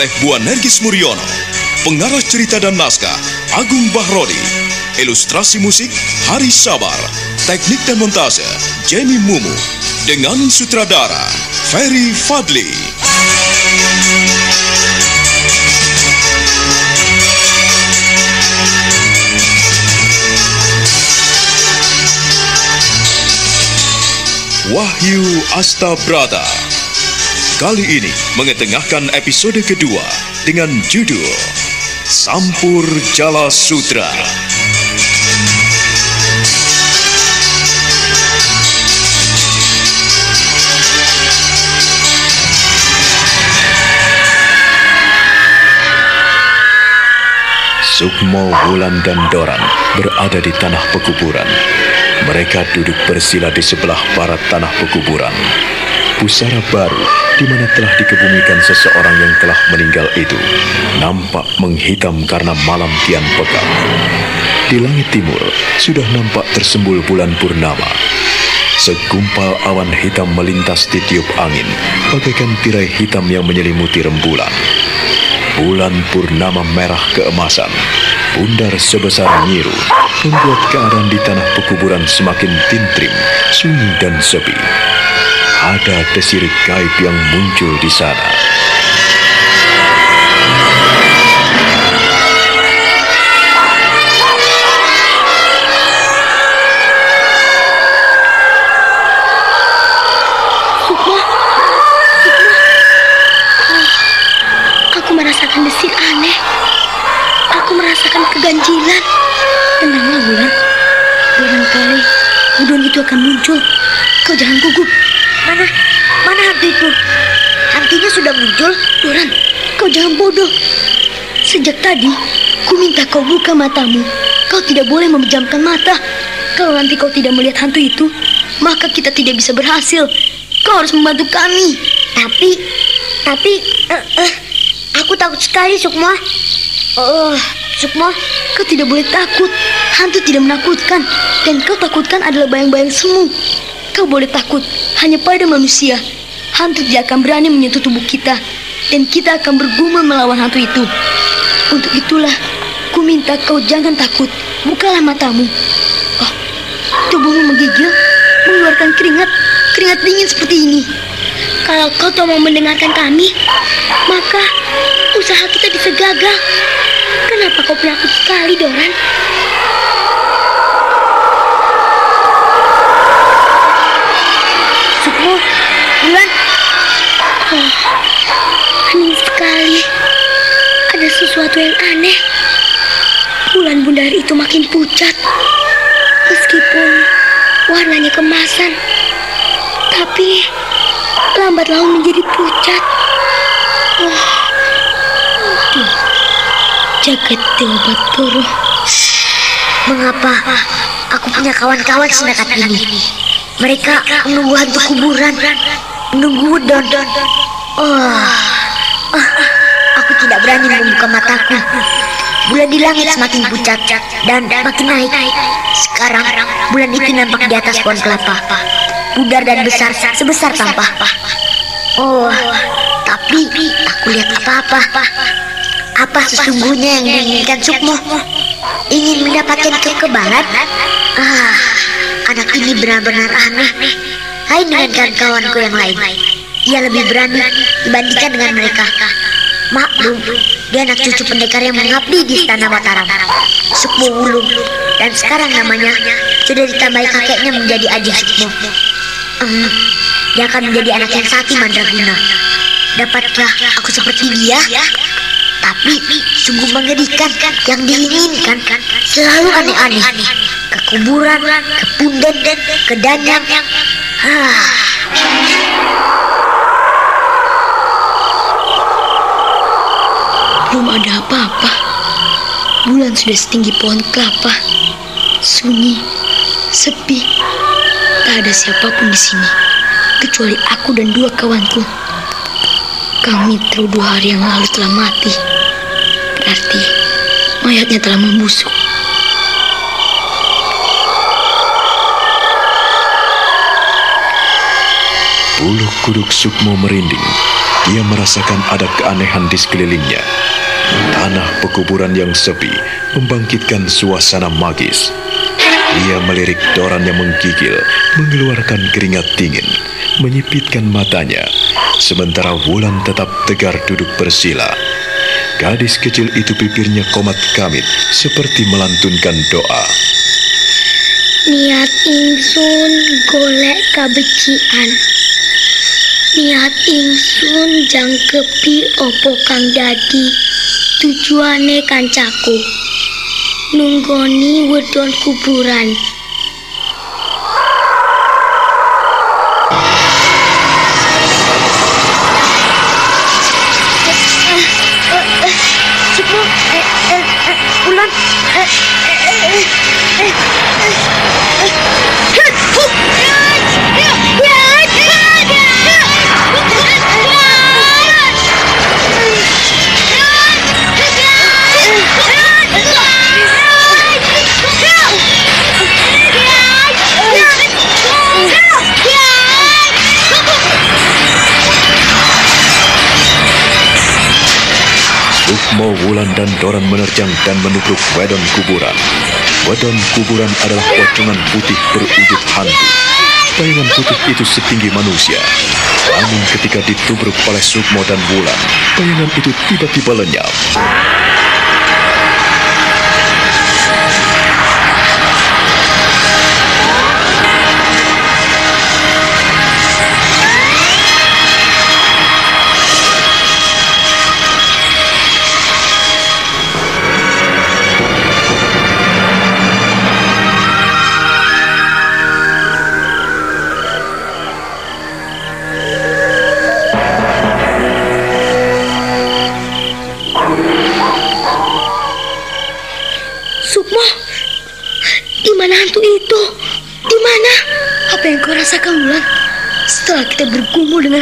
oleh Buan Nergis Muriono. Pengarah cerita dan naskah Agung Bahrodi. Ilustrasi musik Hari Sabar. Teknik dan montase Jenny Mumu. Dengan sutradara Ferry Fadli. Wahyu Astabrata. Kali ini mengetengahkan episode kedua dengan judul Sampur Jala Sutra. Sukmo, Wulan, dan Doran berada di tanah pekuburan. Mereka duduk bersila di sebelah barat tanah pekuburan. Pusara baru di mana telah dikebumikan seseorang yang telah meninggal itu nampak menghitam karena malam kian pekat. Di langit timur sudah nampak tersembul bulan purnama. Segumpal awan hitam melintas di tiup angin, bagaikan tirai hitam yang menyelimuti rembulan. Bulan purnama merah keemasan, bundar sebesar nyiru, membuat keadaan di tanah pekuburan semakin tintrim, sunyi dan sepi. Ada desir gaib yang muncul di sana. Tadi, ku minta kau buka matamu. Kau tidak boleh memejamkan mata. Kalau nanti kau tidak melihat hantu itu, maka kita tidak bisa berhasil. Kau harus membantu kami. Tapi, tapi, eh, eh, aku takut sekali, Sukma. Oh, Sukma, kau tidak boleh takut. Hantu tidak menakutkan. Dan kau takutkan adalah bayang-bayang semu. Kau boleh takut hanya pada manusia. Hantu tidak akan berani menyentuh tubuh kita. Dan kita akan bergumam melawan hantu itu. Untuk itulah, ku minta kau jangan takut. Bukalah matamu. Oh, tubuhmu menggigil, mengeluarkan keringat, keringat dingin seperti ini. Kalau kau tak mau mendengarkan kami, maka usaha kita bisa gagal. Kenapa kau penakut sekali, Doran? Sukmo, Bulan. Oh, hening sekali. Sesuatu yang aneh. Bulan bundar itu makin pucat. Meskipun warnanya kemasan. Tapi lambat laun menjadi pucat. Oh, aduh. Jagat Dewa Batoro. Mengapa aku punya kawan-kawan senekat ini? Mereka menunggu hantu kuburan, menunggu Udon. Oh, ah, tidak berani membuka mataku. Bulan di langit semakin pucat dan makin naik. Sekarang bulan itu nampak di atas pohon kelapa, pudar dan besar sebesar tampah. Oh, tapi aku lihat apa-apa. Apa sesungguhnya yang diinginkan Sukmo? Ingin mendapatkan kekebalan? Ah, anak ini benar-benar aneh. Lain dengan kawan-kawanku yang lain. Ia lebih berani dibandingkan dengan mereka. Maklum, dia anak cucu pendekar yang mengabdi di Istana Mataram. Sukmo Wulung. Dan sekarang namanya sudah ditambahi kakeknya menjadi Aji Sukmo. Hmm, dia akan menjadi anak yang sakti mandraguna. Dapatkah aku seperti dia? Tapi sungguh mengerikan yang diinginkan selalu aneh-aneh. Ke kuburan, ke punden, ke danyang. Ah. Belum ada apa-apa. Bulan sudah setinggi pohon kelapa. Sunyi, sepi. Tak ada siapa pun di sini kecuali aku dan dua kawanku. Kang Mitro dua hari yang lalu telah mati. Berarti mayatnya telah membusuk. Bulu kuduk Sukmo merinding. Dia merasakan ada keanehan di sekelilingnya. Tanah pekuburan yang sepi membangkitkan suasana magis. Ia melirik Doran yang menggigil, mengeluarkan keringat dingin, menyipitkan matanya, sementara Wulan tetap tegar duduk bersila. Gadis kecil itu bibirnya komat kamit, seperti melantunkan doa. Niat ingsun golek kabecian. Niat ingsun jangkepi opo kang dadi tujuane kancaku. Nunggoni wedon kuburan. Doran menerjang dan menubruk wedon kuburan. Wedon kuburan adalah pocongan putih berwujud hantu. Bayangan putih itu setinggi manusia. Namun ketika ditubruk oleh Sukmo dan Wulan, bayangan itu tiba-tiba lenyap.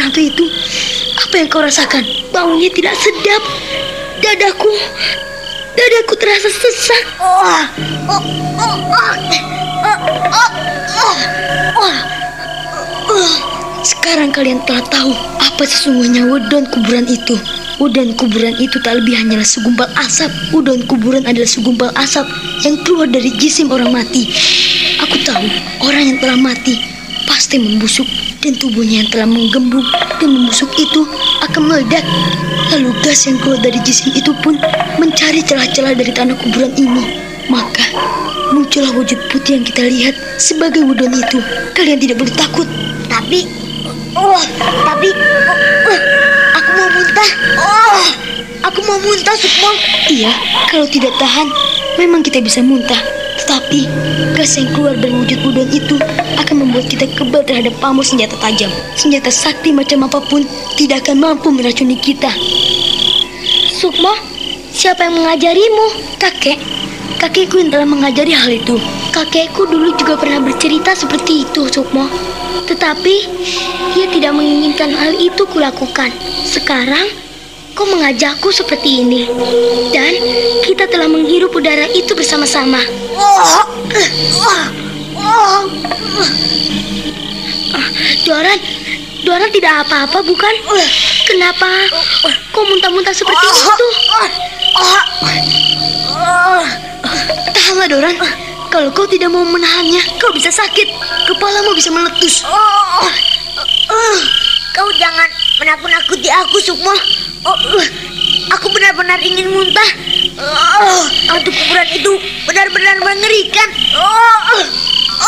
Hantu itu, apa yang kau rasakan? Baunya tidak sedap. Dadaku, dadaku terasa sesak. Oh, oh, oh, oh, oh, oh, oh, oh. Sekarang kalian telah tahu apa sesungguhnya wedon kuburan itu. Udon kuburan itu tak lebih hanyalah segumpal asap. Udon kuburan adalah segumpal asap yang keluar dari jisim orang mati. Aku tahu orang yang telah mati pasti membusuk dan tubuhnya yang telah menggembung dan membusuk itu akan meledak. Lalu gas yang keluar dari jisim itu pun mencari celah-celah dari tanah kuburan ini. Maka muncullah wujud putih yang kita lihat sebagai wudon itu. Kalian tidak perlu takut. Tapi, oh, tapi, oh, aku mau muntah. Oh, aku mau muntah, Sukmo. Iya, kalau tidak tahan, memang kita bisa muntah. Tetapi, gas yang keluar dari wujud wudon itu akan membuat kita kebal terhadap pamor senjata tajam. Senjata sakti macam apa pun tidak akan mampu meracuni kita. Sukmo, siapa yang mengajarimu? Kakek. Kakekku yang telah mengajari hal itu. Kakekku dulu juga pernah bercerita seperti itu, Sukmo. Tetapi, ia tidak menginginkan hal itu kulakukan. Sekarang, kau mengajakku seperti ini. Dan kita telah menghirup udara itu bersama-sama. Doran, Doran tidak apa-apa bukan? Kenapa kau muntah-muntah seperti itu? Tahanlah Doran. Kalau kau tidak mau menahannya, kau bisa sakit. Kepalamu bisa meletus. Kau jangan menakut-nakuti aku, Sukmo. Oh, aku benar-benar ingin muntah. Oh, hantu kuburan itu benar-benar mengerikan. Oh, oh.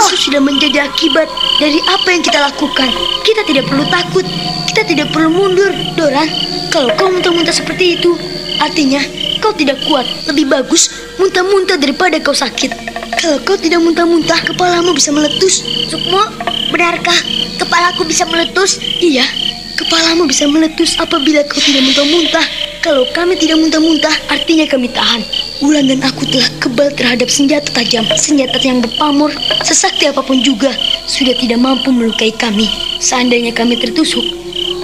Itu sudah menjadi akibat dari apa yang kita lakukan. Kita tidak perlu takut. Kita tidak perlu mundur. Doran, kalau kau muntah-muntah seperti itu, artinya kau tidak kuat. Lebih bagus muntah-muntah daripada kau sakit. Kalau kau tidak muntah-muntah, kepalamu bisa meletus. Sukmo, benarkah kepalaku bisa meletus? Iya, kepalamu bisa meletus apabila kau tidak muntah-muntah. Kalau kami tidak muntah-muntah, artinya kami tahan. Wulan dan aku telah kebal terhadap senjata tajam, senjata yang berpamor, sesakti apa pun juga, sudah tidak mampu melukai kami. Seandainya kami tertusuk,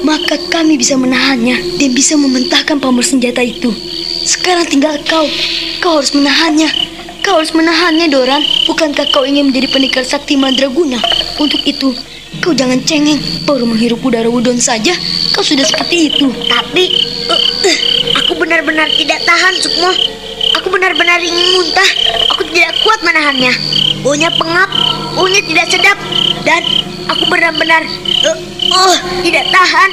maka kami bisa menahannya dan bisa mementahkan pamor senjata itu. Sekarang tinggal kau, kau harus menahannya. Kau harus menahannya, Doran. Bukankah kau ingin menjadi pendekar sakti mandraguna? Untuk itu, kau jangan cengeng. Baru menghirup udara udon saja, kau sudah seperti itu. Tapi uh, uh, aku benar-benar tidak tahan, Sukmo. Aku benar-benar ingin muntah. Aku tidak kuat menahannya. Baunya pengap, baunya tidak sedap, dan aku benar-benar uh, uh, tidak tahan.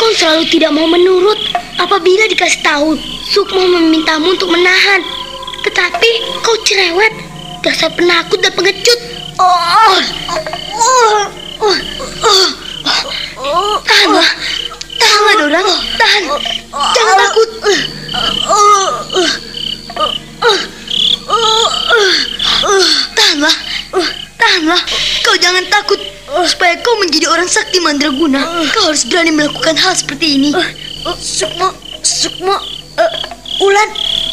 Kau selalu tidak mau menurut apabila dikasih tahu. Sukmo memintamu untuk menahan. Tetapi kau cerewet, dasar penakut dan pengecut. Oh, oh, oh, oh, tahanlah, tahanlah Dorang, tahan. Jangan takut. Tahanlah, tahanlah. Kau jangan takut. Supaya kau menjadi orang sakti mandraguna, kau harus berani melakukan hal seperti ini. Sukmo, Sukmo, uh, Ulan,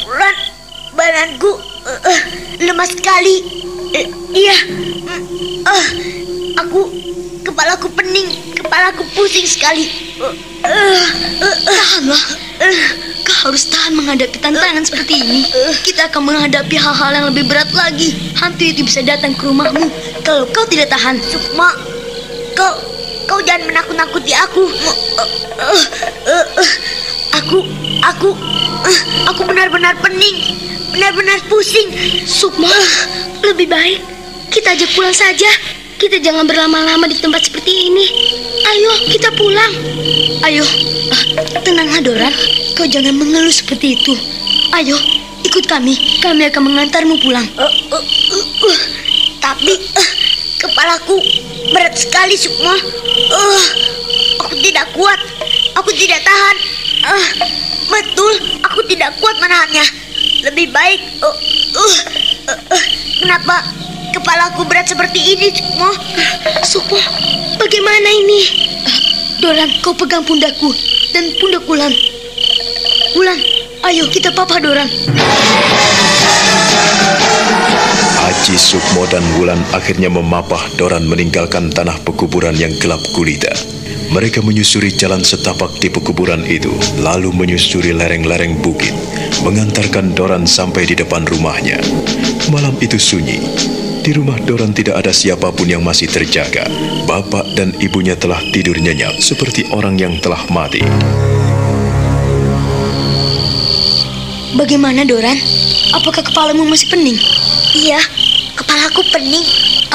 Ulan, badanku uh, uh, lemas sekali. Uh, iya, uh, aku, kepalaku pening, kepalaku pusing sekali. Tahanlah, kau harus tahan menghadapi tantangan seperti ini. Kita akan menghadapi hal-hal yang lebih berat lagi. Hantu itu bisa datang ke rumahmu kalau kau tidak tahan. Sukma, kau, kau jangan menakut-nakuti aku. Aku, aku, aku benar-benar pening, benar-benar pusing. Sukma, lebih baik kita ajak pulang saja. Kita jangan berlama-lama di tempat seperti ini. Ayo, kita pulang. Ayo, uh, tenanglah Doran. Kau jangan mengeluh seperti itu. Ayo, ikut kami. Kami akan mengantarmu pulang. Uh, uh, uh, uh. Tapi uh, kepalaku berat sekali, Sukma. Uh, aku tidak kuat. Aku tidak tahan. Uh, betul, aku tidak kuat menahannya. Lebih baik. Uh, uh, uh, uh. Kenapa kepalaku berat seperti ini, Sukmo? Sukmo, bagaimana ini? Doran, kau pegang pundakku dan pundak Wulan. Wulan, ayo kita papa Doran. Aji Sukmo dan Wulan akhirnya memapah Doran meninggalkan tanah pekuburan yang gelap gulita. Mereka menyusuri jalan setapak di pekuburan itu, lalu menyusuri lereng-lereng bukit, mengantarkan Doran sampai di depan rumahnya. Malam itu sunyi. Di rumah Doran tidak ada siapa pun yang masih terjaga. Bapak dan ibunya telah tidur nyenyak seperti orang yang telah mati. Bagaimana Doran? Apakah kepalamu masih pening? Iya, kepalaku pening.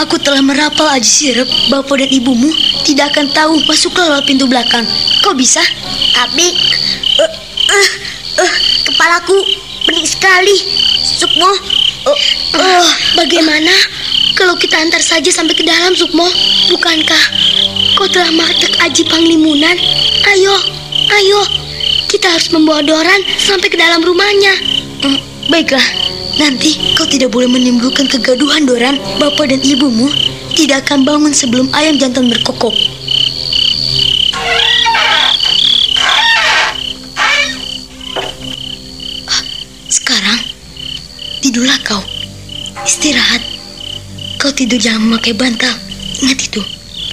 Aku telah merapal aji sirep. Bapak dan ibumu tidak akan tahu masuklah lewat pintu belakang. Kau bisa? Tapi, uh, uh, uh, kepalaku pening sekali. Sukmo, uh, uh, bagaimana kalau kita antar saja sampai ke dalam, Sukmo? Bukankah kau telah matek aji panglimunan? Ayo, ayo, kita harus membawa Doran sampai ke dalam rumahnya. Hmm, baiklah, nanti kau tidak boleh menimbulkan kegaduhan, Doran. Bapak dan ibumu tidak akan bangun sebelum ayam jantan berkokok. Sekarang, tidurlah kau. Istirahat. Kau tidur jangan memakai bantal. Ingat itu.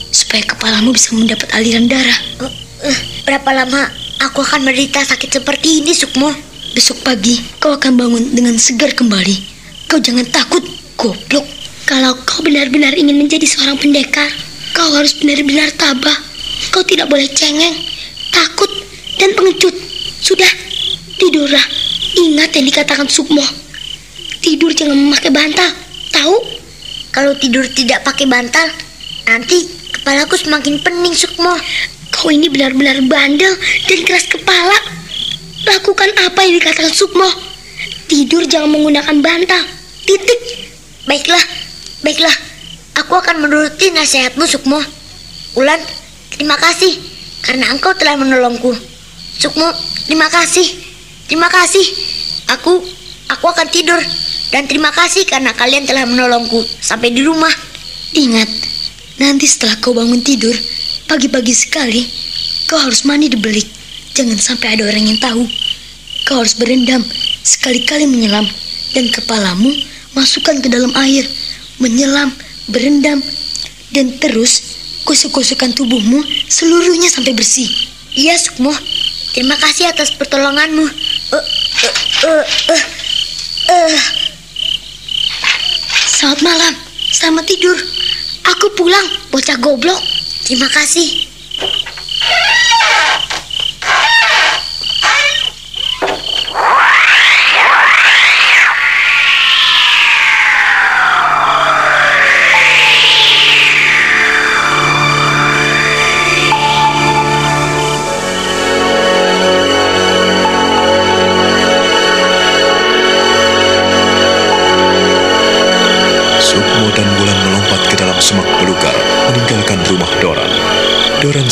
Supaya kepalamu bisa mendapat aliran darah. Uh, uh, berapa lama aku akan menderita sakit seperti ini, Sukmo? Besok pagi kau akan bangun dengan segar kembali. Kau jangan takut, goblok. Kalau kau benar-benar ingin menjadi seorang pendekar, kau harus benar-benar tabah. Kau tidak boleh cengeng, takut, dan pengecut. Sudah, tidurlah. Ingat yang dikatakan Sukmo. Tidur jangan memakai bantal. Tahu? Kalau tidur tidak pakai bantal, nanti kepalaku semakin pening, Sukmo. Kau ini benar-benar bandel dan keras kepala. Lakukan apa yang dikatakan Sukmo. Tidur jangan menggunakan bantal. Titik. Baiklah, baiklah. Aku akan menuruti nasihatmu, Sukmo. Ulan, terima kasih karena engkau telah menolongku. Sukmo, terima kasih. Terima kasih. Aku, aku akan tidur. Dan terima kasih karena kalian telah menolongku sampai di rumah. Ingat, nanti setelah kau bangun tidur, pagi-pagi sekali, kau harus mandi di belik. Jangan sampai ada orang yang tahu. Kau harus berendam, sekali-kali menyelam. dan kepalamu masukkan ke dalam air, menyelam, berendam, dan terus gosok-gosokkan tubuhmu seluruhnya sampai bersih. Iya, Sukmo. Terima kasih atas pertolonganmu. Uh, uh, uh, uh. Selamat malam, selamat tidur. Aku pulang, bocah goblok. Terima kasih.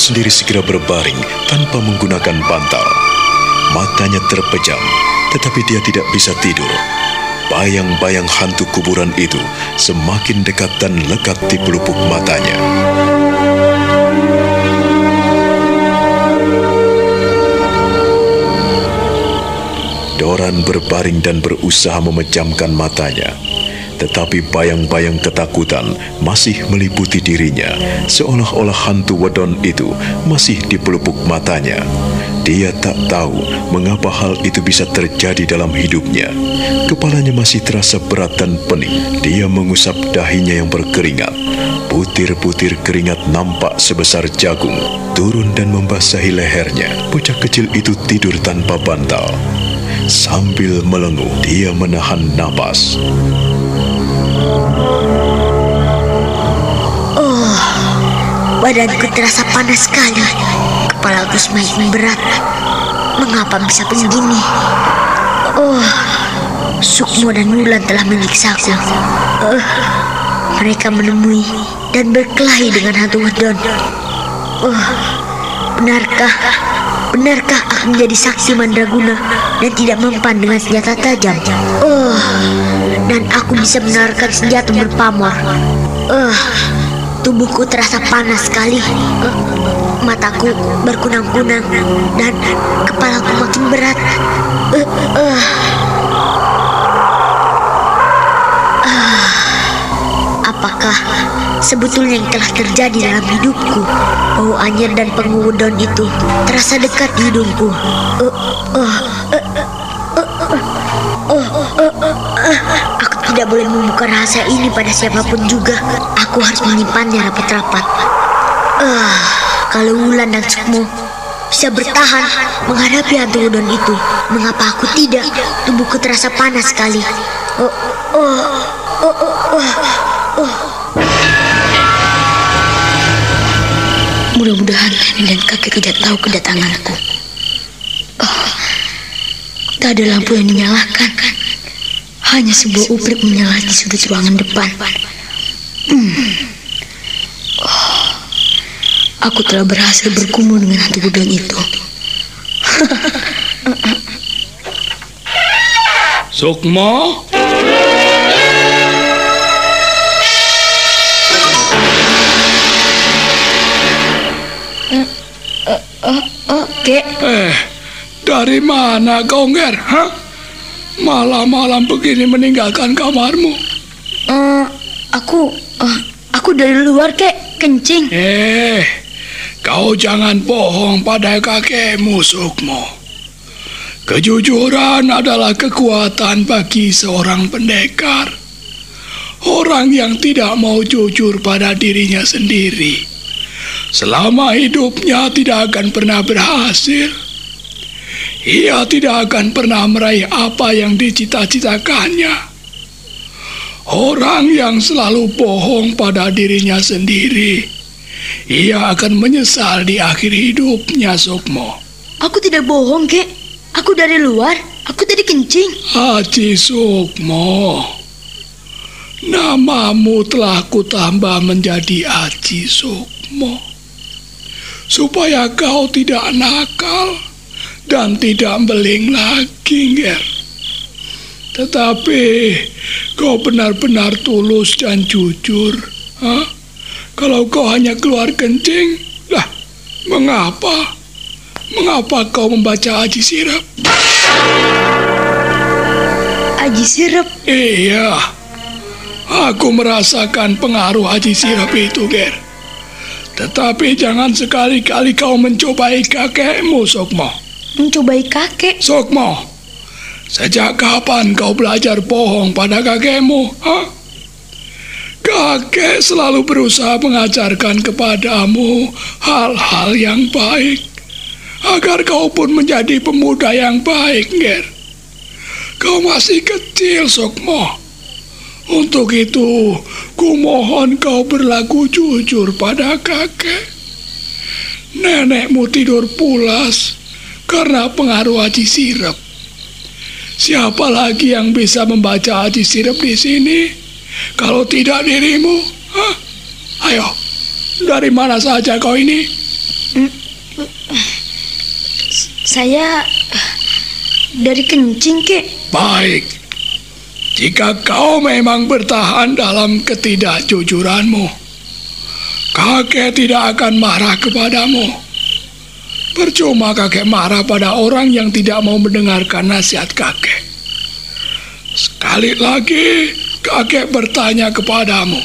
Sendiri segera berbaring tanpa menggunakan bantal. Matanya terpejam, tetapi dia tidak bisa tidur. Bayang-bayang hantu kuburan itu semakin dekat dan lekat di pelupuk matanya. Doran berbaring dan berusaha memejamkan matanya. Tetapi bayang-bayang ketakutan masih meliputi dirinya, seolah-olah hantu wedon itu masih di pelupuk matanya. Dia tak tahu mengapa hal itu bisa terjadi dalam hidupnya. Kepalanya masih terasa berat dan pening. Dia mengusap dahinya yang berkeringat. Butir-butir keringat nampak sebesar jagung, turun dan membasahi lehernya. Bocah kecil itu tidur tanpa bantal. Sambil melenguh, dia menahan napas. Badanku terasa panas sekali. Kepalaku semakin berat. Mengapa bisa begini? Oh, Sukmo dan Mulan telah menyiksaku. Uh, mereka menemui dan berkelahi dengan hantu wedon. Oh, benarkah? Benarkah aku menjadi saksi mandraguna dan tidak mempan dengan senjata tajam? Oh, dan aku bisa menawarkan senjata berpamor. Uh, tubuhku terasa panas sekali. Mataku berkunang-kunang dan kepalaku makin berat. Uh, uh. Apakah sebetulnya yang telah terjadi dalam hidupku? Bau anjir dan pengudon itu terasa dekat di hidungku. Uh, uh, Aku tidak boleh membuka rahasia ini pada siapa pun juga. Aku harus menyimpannya rapat-rapat. Uh, kalau Wulan dan Sukmo bisa bertahan menghadapi hantu udon itu, mengapa aku tidak? Tubuhku terasa panas sekali. Oh, oh, oh, oh, oh, oh. Mudah-mudahan nenek dan kakek tidak tahu kedatanganku. Oh, tak ada lampu yang dinyalakan. Hanya sebuah uplik menyala di sudut ruangan depan. Hmm. Oh, aku telah berhasil berkumul dengan hantu gudang itu. Sukmo? Oke, Eh, dari mana kau, Nger? Hah? Malam-malam begini meninggalkan kamarmu. eh, aku, eh, aku dari luar kek kencing. Eh, kau jangan bohong pada kakekmu, Sukmo. Kejujuran adalah kekuatan bagi seorang pendekar. Orang yang tidak mau jujur pada dirinya sendiri. Selama hidupnya tidak akan pernah berhasil. Ia tidak akan pernah meraih apa yang dicita-citakannya. Orang yang selalu bohong pada dirinya sendiri, ia akan menyesal di akhir hidupnya, Sukmo. Aku tidak bohong kek. Aku dari luar. Aku tadi kencing. Haji Sukmo, namamu telah kutambah menjadi Haji Sukmo. Supaya kau tidak nakal dan tidak beling lagi, Nger. Tetapi kau benar-benar tulus dan jujur. Hah? Kalau kau hanya keluar kencing, lah, mengapa? Mengapa kau membaca Haji Sirap? Aji Sirep. Iya, aku merasakan pengaruh Haji Sirap itu, Ger. Tetapi jangan sekali-kali kau mencobai kakekmu, Sokmo. Mencobai kakek. Sokmo, sejak kapan kau belajar bohong pada kakekmu? Hah? Kakek selalu berusaha mengajarkan kepadamu hal-hal yang baik agar kau pun menjadi pemuda yang baik, Ger. Kau masih kecil, Sokmo. Untuk itu, kumohon kau berlaku jujur pada kakek. Nenekmu tidur pulas karena pengaruh Haji Sirep. Siapa lagi yang bisa membaca Haji Sirep di sini? Kalau tidak dirimu, Hah? ayo, dari mana saja kau ini? Saya eh, dari kencing, kek. Baik, jika kau memang bertahan dalam ketidakjujuranmu, kakek tidak akan marah kepadamu. Percuma kakek marah pada orang yang tidak mau mendengarkan nasihat kakek. Sekali lagi, kakek bertanya kepadamu.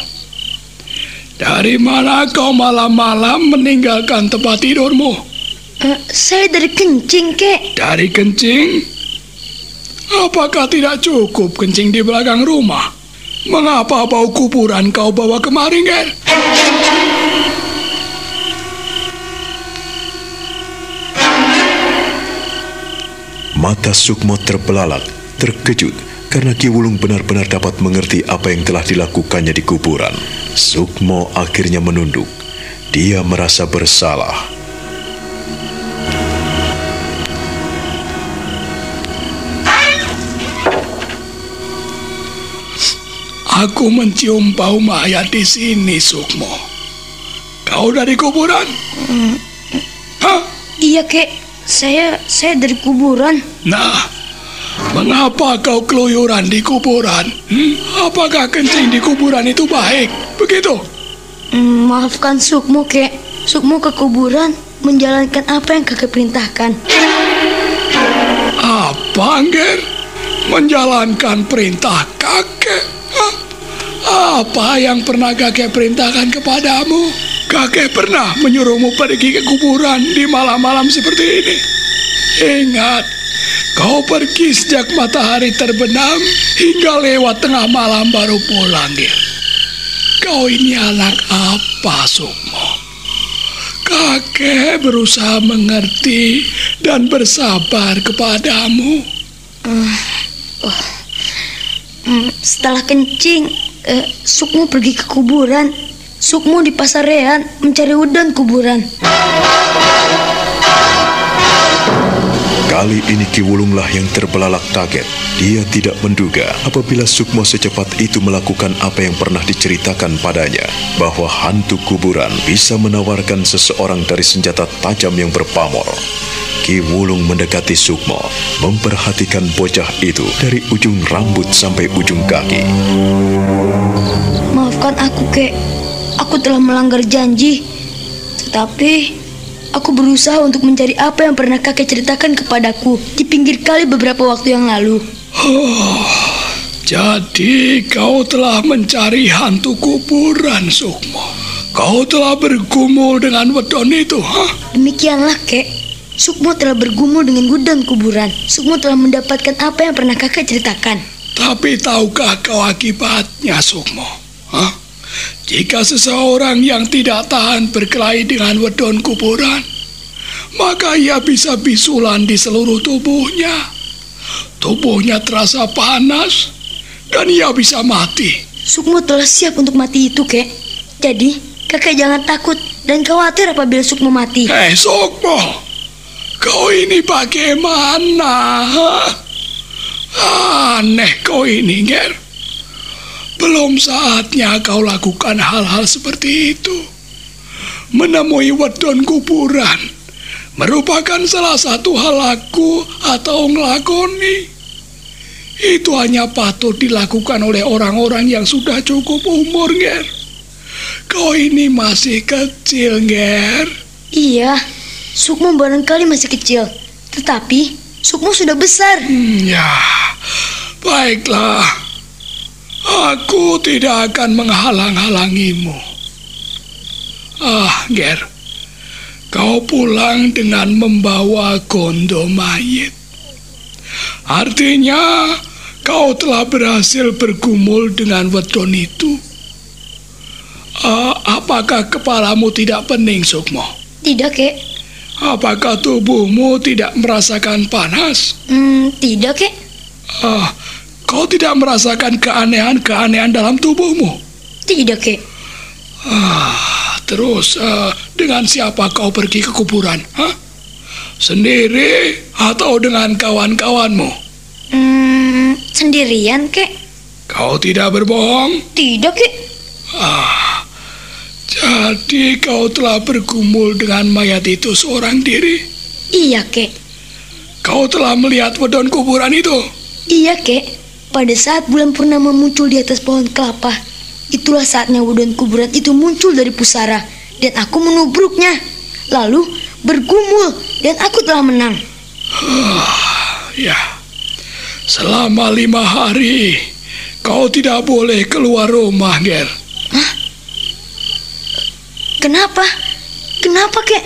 Dari mana kau malam-malam meninggalkan tempat tidurmu? Eh, saya dari kencing, kek. Dari kencing? Apakah tidak cukup kencing di belakang rumah? Mengapa bau kuburan kau bawa kemari, Ger? Mata Sukmo terbelalak, terkejut karena Ki Wulung benar-benar dapat mengerti apa yang telah dilakukannya di kuburan. Sukmo akhirnya menunduk. Dia merasa bersalah. Aku mencium bau mayat di sini, Sukmo. Kau dari kuburan? Hah? Iya, kek. Saya saya dari kuburan. Nah, mengapa kau keluyuran di kuburan? Hmm? Apakah kencing di kuburan itu baik? Begitu? Hmm, maafkan Sukmo, kek. Sukmo ke kuburan menjalankan apa yang kakek perintahkan. Apa, Angger? Menjalankan perintah kakek? Apa yang pernah kakek perintahkan kepadamu? Kakek pernah menyuruhmu pergi ke kuburan di malam-malam seperti ini. Ingat, kau pergi sejak matahari terbenam hingga lewat tengah malam baru pulang, Gir. Kau ini anak apa, Sukmo? Kakek berusaha mengerti dan bersabar kepadamu. Hmm, setelah kencing, eh, Sukmo pergi ke kuburan. Sukmo di pasarean mencari udang kuburan. Kali ini Ki Wulunglah yang terbelalak kaget. Dia tidak menduga apabila Sukmo secepat itu melakukan apa yang pernah diceritakan padanya, bahwa hantu kuburan bisa menawarkan seseorang dari senjata tajam yang berpamor. Ki Wulung mendekati Sukmo, memperhatikan bocah itu dari ujung rambut sampai ujung kaki. Maafkan aku, kek. Aku telah melanggar janji. Tetapi aku berusaha untuk mencari apa yang pernah kakek ceritakan kepadaku di pinggir kali beberapa waktu yang lalu. Jadi kau telah mencari hantu kuburan, Sukmo. Kau telah bergumul dengan wedon itu, hah? Demikianlah, kek. Sukmo telah bergumul dengan gudang kuburan. Sukmo telah mendapatkan apa yang pernah kakek ceritakan. Tapi tahukah kau akibatnya, Sukmo? Hah? Jika seseorang yang tidak tahan berkelahi dengan wedon kuburan, maka ia bisa bisulan di seluruh tubuhnya. Tubuhnya terasa panas dan ia bisa mati. Sukmo telah siap untuk mati itu, kek. Jadi, kakek jangan takut dan khawatir apabila Sukmo mati. Eh, Sukmo, kau ini bagaimana? Aneh kau ini, Ger. Belum saatnya kau lakukan hal-hal seperti itu. Menemui wedon kuburan merupakan salah satu hal laku atau ngelakoni. Itu hanya patut dilakukan oleh orang-orang yang sudah cukup umur, Ger. Kau ini masih kecil, Ger. Iya, Sukmo barangkali masih kecil. Tetapi, Sukmo sudah besar. Hmm, ya, Baiklah, aku tidak akan menghalang-halangimu. Ah, Ger, kau pulang dengan membawa gondo mayit. Artinya, kau telah berhasil bergumul dengan wedon itu. Ah, apakah kepalamu tidak pening, Sukmo? Tidak, kek. Apakah tubuhmu tidak merasakan panas? Hmm, tidak, kek. Ah, kau tidak merasakan keanehan-keanehan dalam tubuhmu? Tidak, kek. Ah, terus ah, dengan siapa kau pergi ke kuburan? Hah? Sendiri atau dengan kawan-kawanmu? Hmm, sendirian, kek. Kau tidak berbohong? Tidak, kek. Ah, jadi kau telah bergumul dengan mayat itu seorang diri? Iya, kek. Kau telah melihat wedon kuburan itu? Iya, kek. Pada saat bulan purnama muncul di atas pohon kelapa, itulah saatnya wedon kuburan itu muncul dari pusara, dan aku menubruknya. Lalu bergumul, dan aku telah menang. Ya, selama lima hari kau tidak boleh keluar rumah, Ger. Kenapa? Kenapa, kek?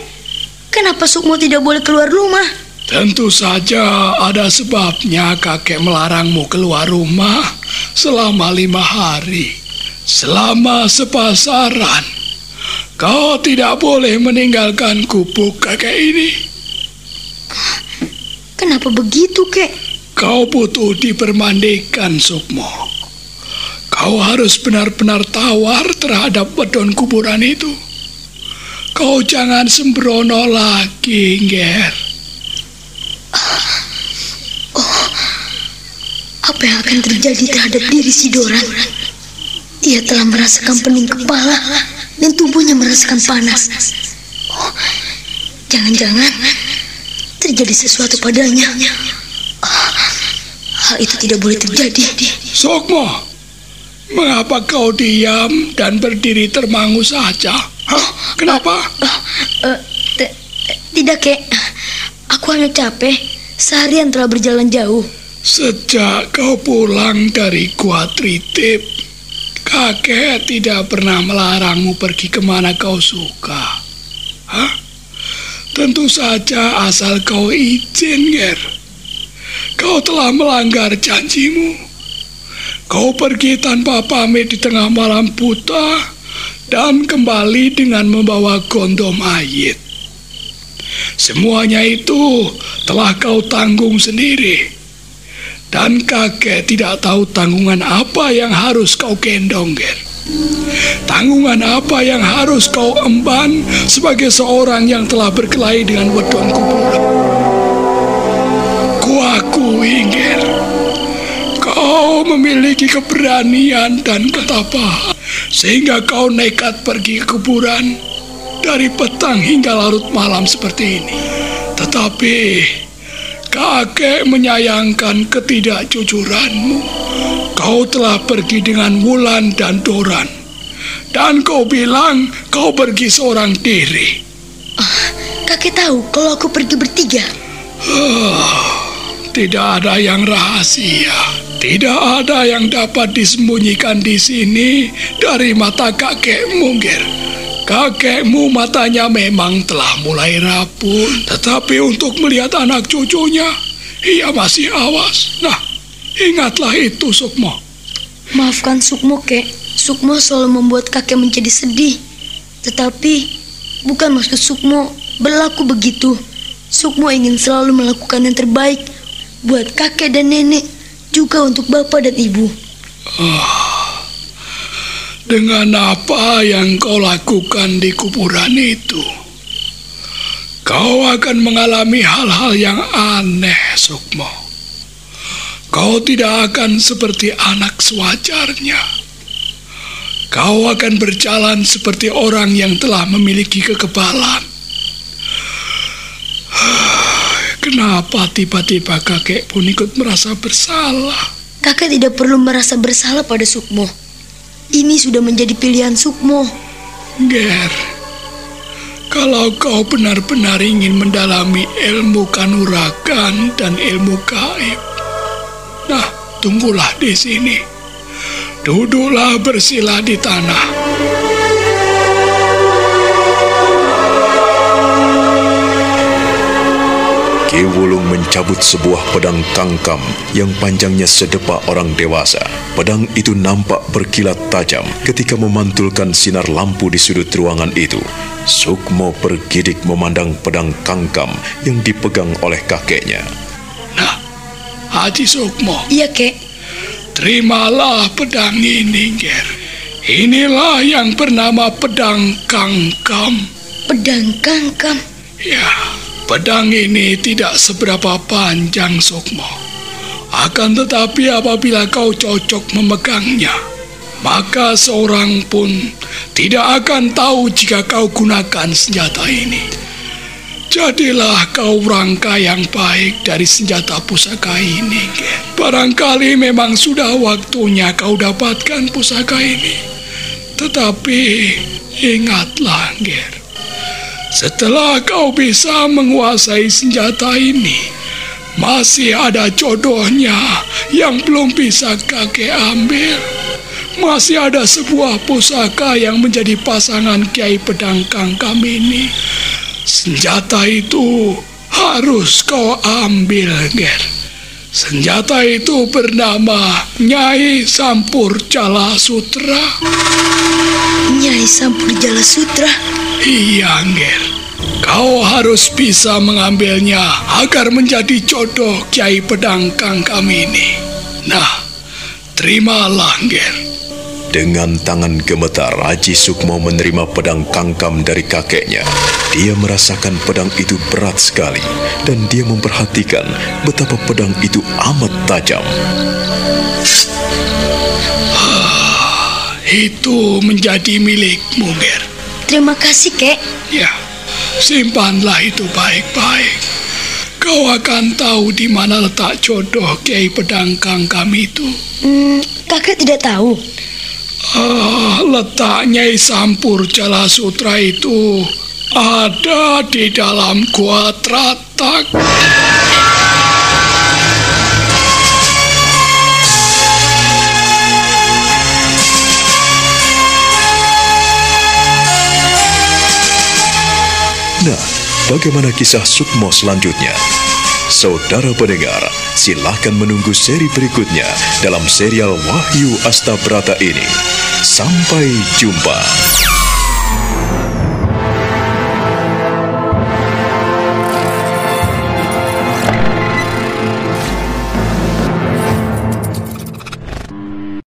Kenapa Sukmo tidak boleh keluar rumah? Tentu saja ada sebabnya kakek melarangmu keluar rumah selama lima hari. Selama sepasaran, kau tidak boleh meninggalkan gubuk kakek ini. Kenapa begitu, kek? Kau butuh dipermandikan, Sukmo. Kau harus benar-benar tawar terhadap wedon kuburan itu. Kau jangan sembrono lagi, Ger. Apa yang akan terjadi terhadap diri si Doran? Ia telah merasakan pening kepala dan tubuhnya merasakan panas. Oh, jangan-jangan terjadi sesuatu padanya. Ah, hal itu tidak boleh terjadi. Sukmo, mengapa kau diam dan berdiri termangu saja? Hah? Kenapa? Oh, eh, t- tidak, kek. Aku hanya capek. Seharian telah berjalan jauh. Sejak kau pulang dari Gua Tritip, kakek tidak pernah melarangmu pergi ke mana kau suka. Hah? Tentu saja asal kau izin, Ger. Kau telah melanggar janjimu. Kau pergi tanpa pamit di tengah malam buta dan kembali dengan membawa gondom mayit. Semuanya itu telah kau tanggung sendiri. Dan kakek tidak tahu tanggungan apa yang harus kau gendong, Ger. Tanggungan apa yang harus kau emban sebagai seorang yang telah berkelahi dengan wedon kuburan. Kuakui, Ger. Kau memiliki keberanian dan ketabahan sehingga kau nekat pergi ke kuburan dari petang hingga larut malam seperti ini. Tetapi kakek menyayangkan ketidakjujuranmu. Kau telah pergi dengan Wulan dan Doran. Dan kau bilang kau pergi seorang diri. Kakek tahu kalau aku pergi bertiga. Tidak ada yang rahasia. Tidak ada yang dapat disembunyikan di sini dari mata kakekmu, Ger. Kakekmu matanya memang telah mulai rapuh, tetapi untuk melihat anak cucunya, ia masih awas. Nah, ingatlah itu, Sukmo. Maafkan Sukmo, kek. Sukmo selalu membuat kakek menjadi sedih. Tetapi bukan maksud Sukmo berlaku begitu. Sukmo ingin selalu melakukan yang terbaik buat kakek dan nenek, juga untuk bapak dan ibu. Dengan apa yang kau lakukan di kuburan itu, kau akan mengalami hal-hal yang aneh, Sukmo. Kau tidak akan seperti anak sewajarnya. Kau akan berjalan seperti orang yang telah memiliki kekebalan. Kenapa tiba-tiba kakek pun ikut merasa bersalah? Kakek tidak perlu merasa bersalah pada Sukmo. Ini sudah menjadi pilihan Sukmo. Ger, kalau kau benar-benar ingin mendalami ilmu kanuragan dan ilmu gaib, nah, tunggulah di sini. Duduklah bersila di tanah. Ki Wulung mencabut sebuah pedang kangkam yang panjangnya sedepa orang dewasa. Pedang itu nampak berkilat tajam ketika memantulkan sinar lampu di sudut ruangan itu. Sukmo bergidik memandang pedang kangkam yang dipegang oleh kakeknya. Nah, Haji Sukmo, Iya, kek. terimalah pedang ini, Ger. Inilah yang bernama pedang kangkam. Pedang kangkam. Ya, pedang ini tidak seberapa panjang, Sukmo. Akan tetapi apabila kau cocok memegangnya, maka seorang pun tidak akan tahu jika kau gunakan senjata ini. Jadilah kau rangka yang baik dari senjata pusaka ini. Barangkali memang sudah waktunya kau dapatkan pusaka ini. Tetapi ingatlah, Ger. Setelah kau bisa menguasai senjata ini, masih ada jodohnya yang belum bisa kakek ambil. Masih ada sebuah pusaka yang menjadi pasangan Kiai Pedang Kangkam ini. Senjata itu harus kau ambil, Ger. Senjata itu bernama Nyai Sampur Jala Sutra. Nyai Sampur Jala Sutra. Iya, Nger. Kau harus bisa mengambilnya agar menjadi jodoh Kiai Pedang Kangkam ini. Nah, terimalah, Nger. Dengan tangan gemetar, Haji Sukmo menerima pedang kangkam dari kakeknya. Dia merasakan pedang itu berat sekali, dan dia memperhatikan betapa pedang itu amat tajam. Itu menjadi milikmu, Nger. Terima kasih, kek. Ya, simpanlah itu baik-baik. Kau akan tahu di mana letak jodoh Kiai Pedang Kangkam itu. Hmm, kakek tidak tahu. Ah, letak Nyai Sampur Jala Sutra itu ada di dalam gua Tratak. Nah, bagaimana kisah Sukmo selanjutnya? Saudara pendengar, silahkan menunggu seri berikutnya dalam serial Wahyu Astabrata ini. Sampai jumpa.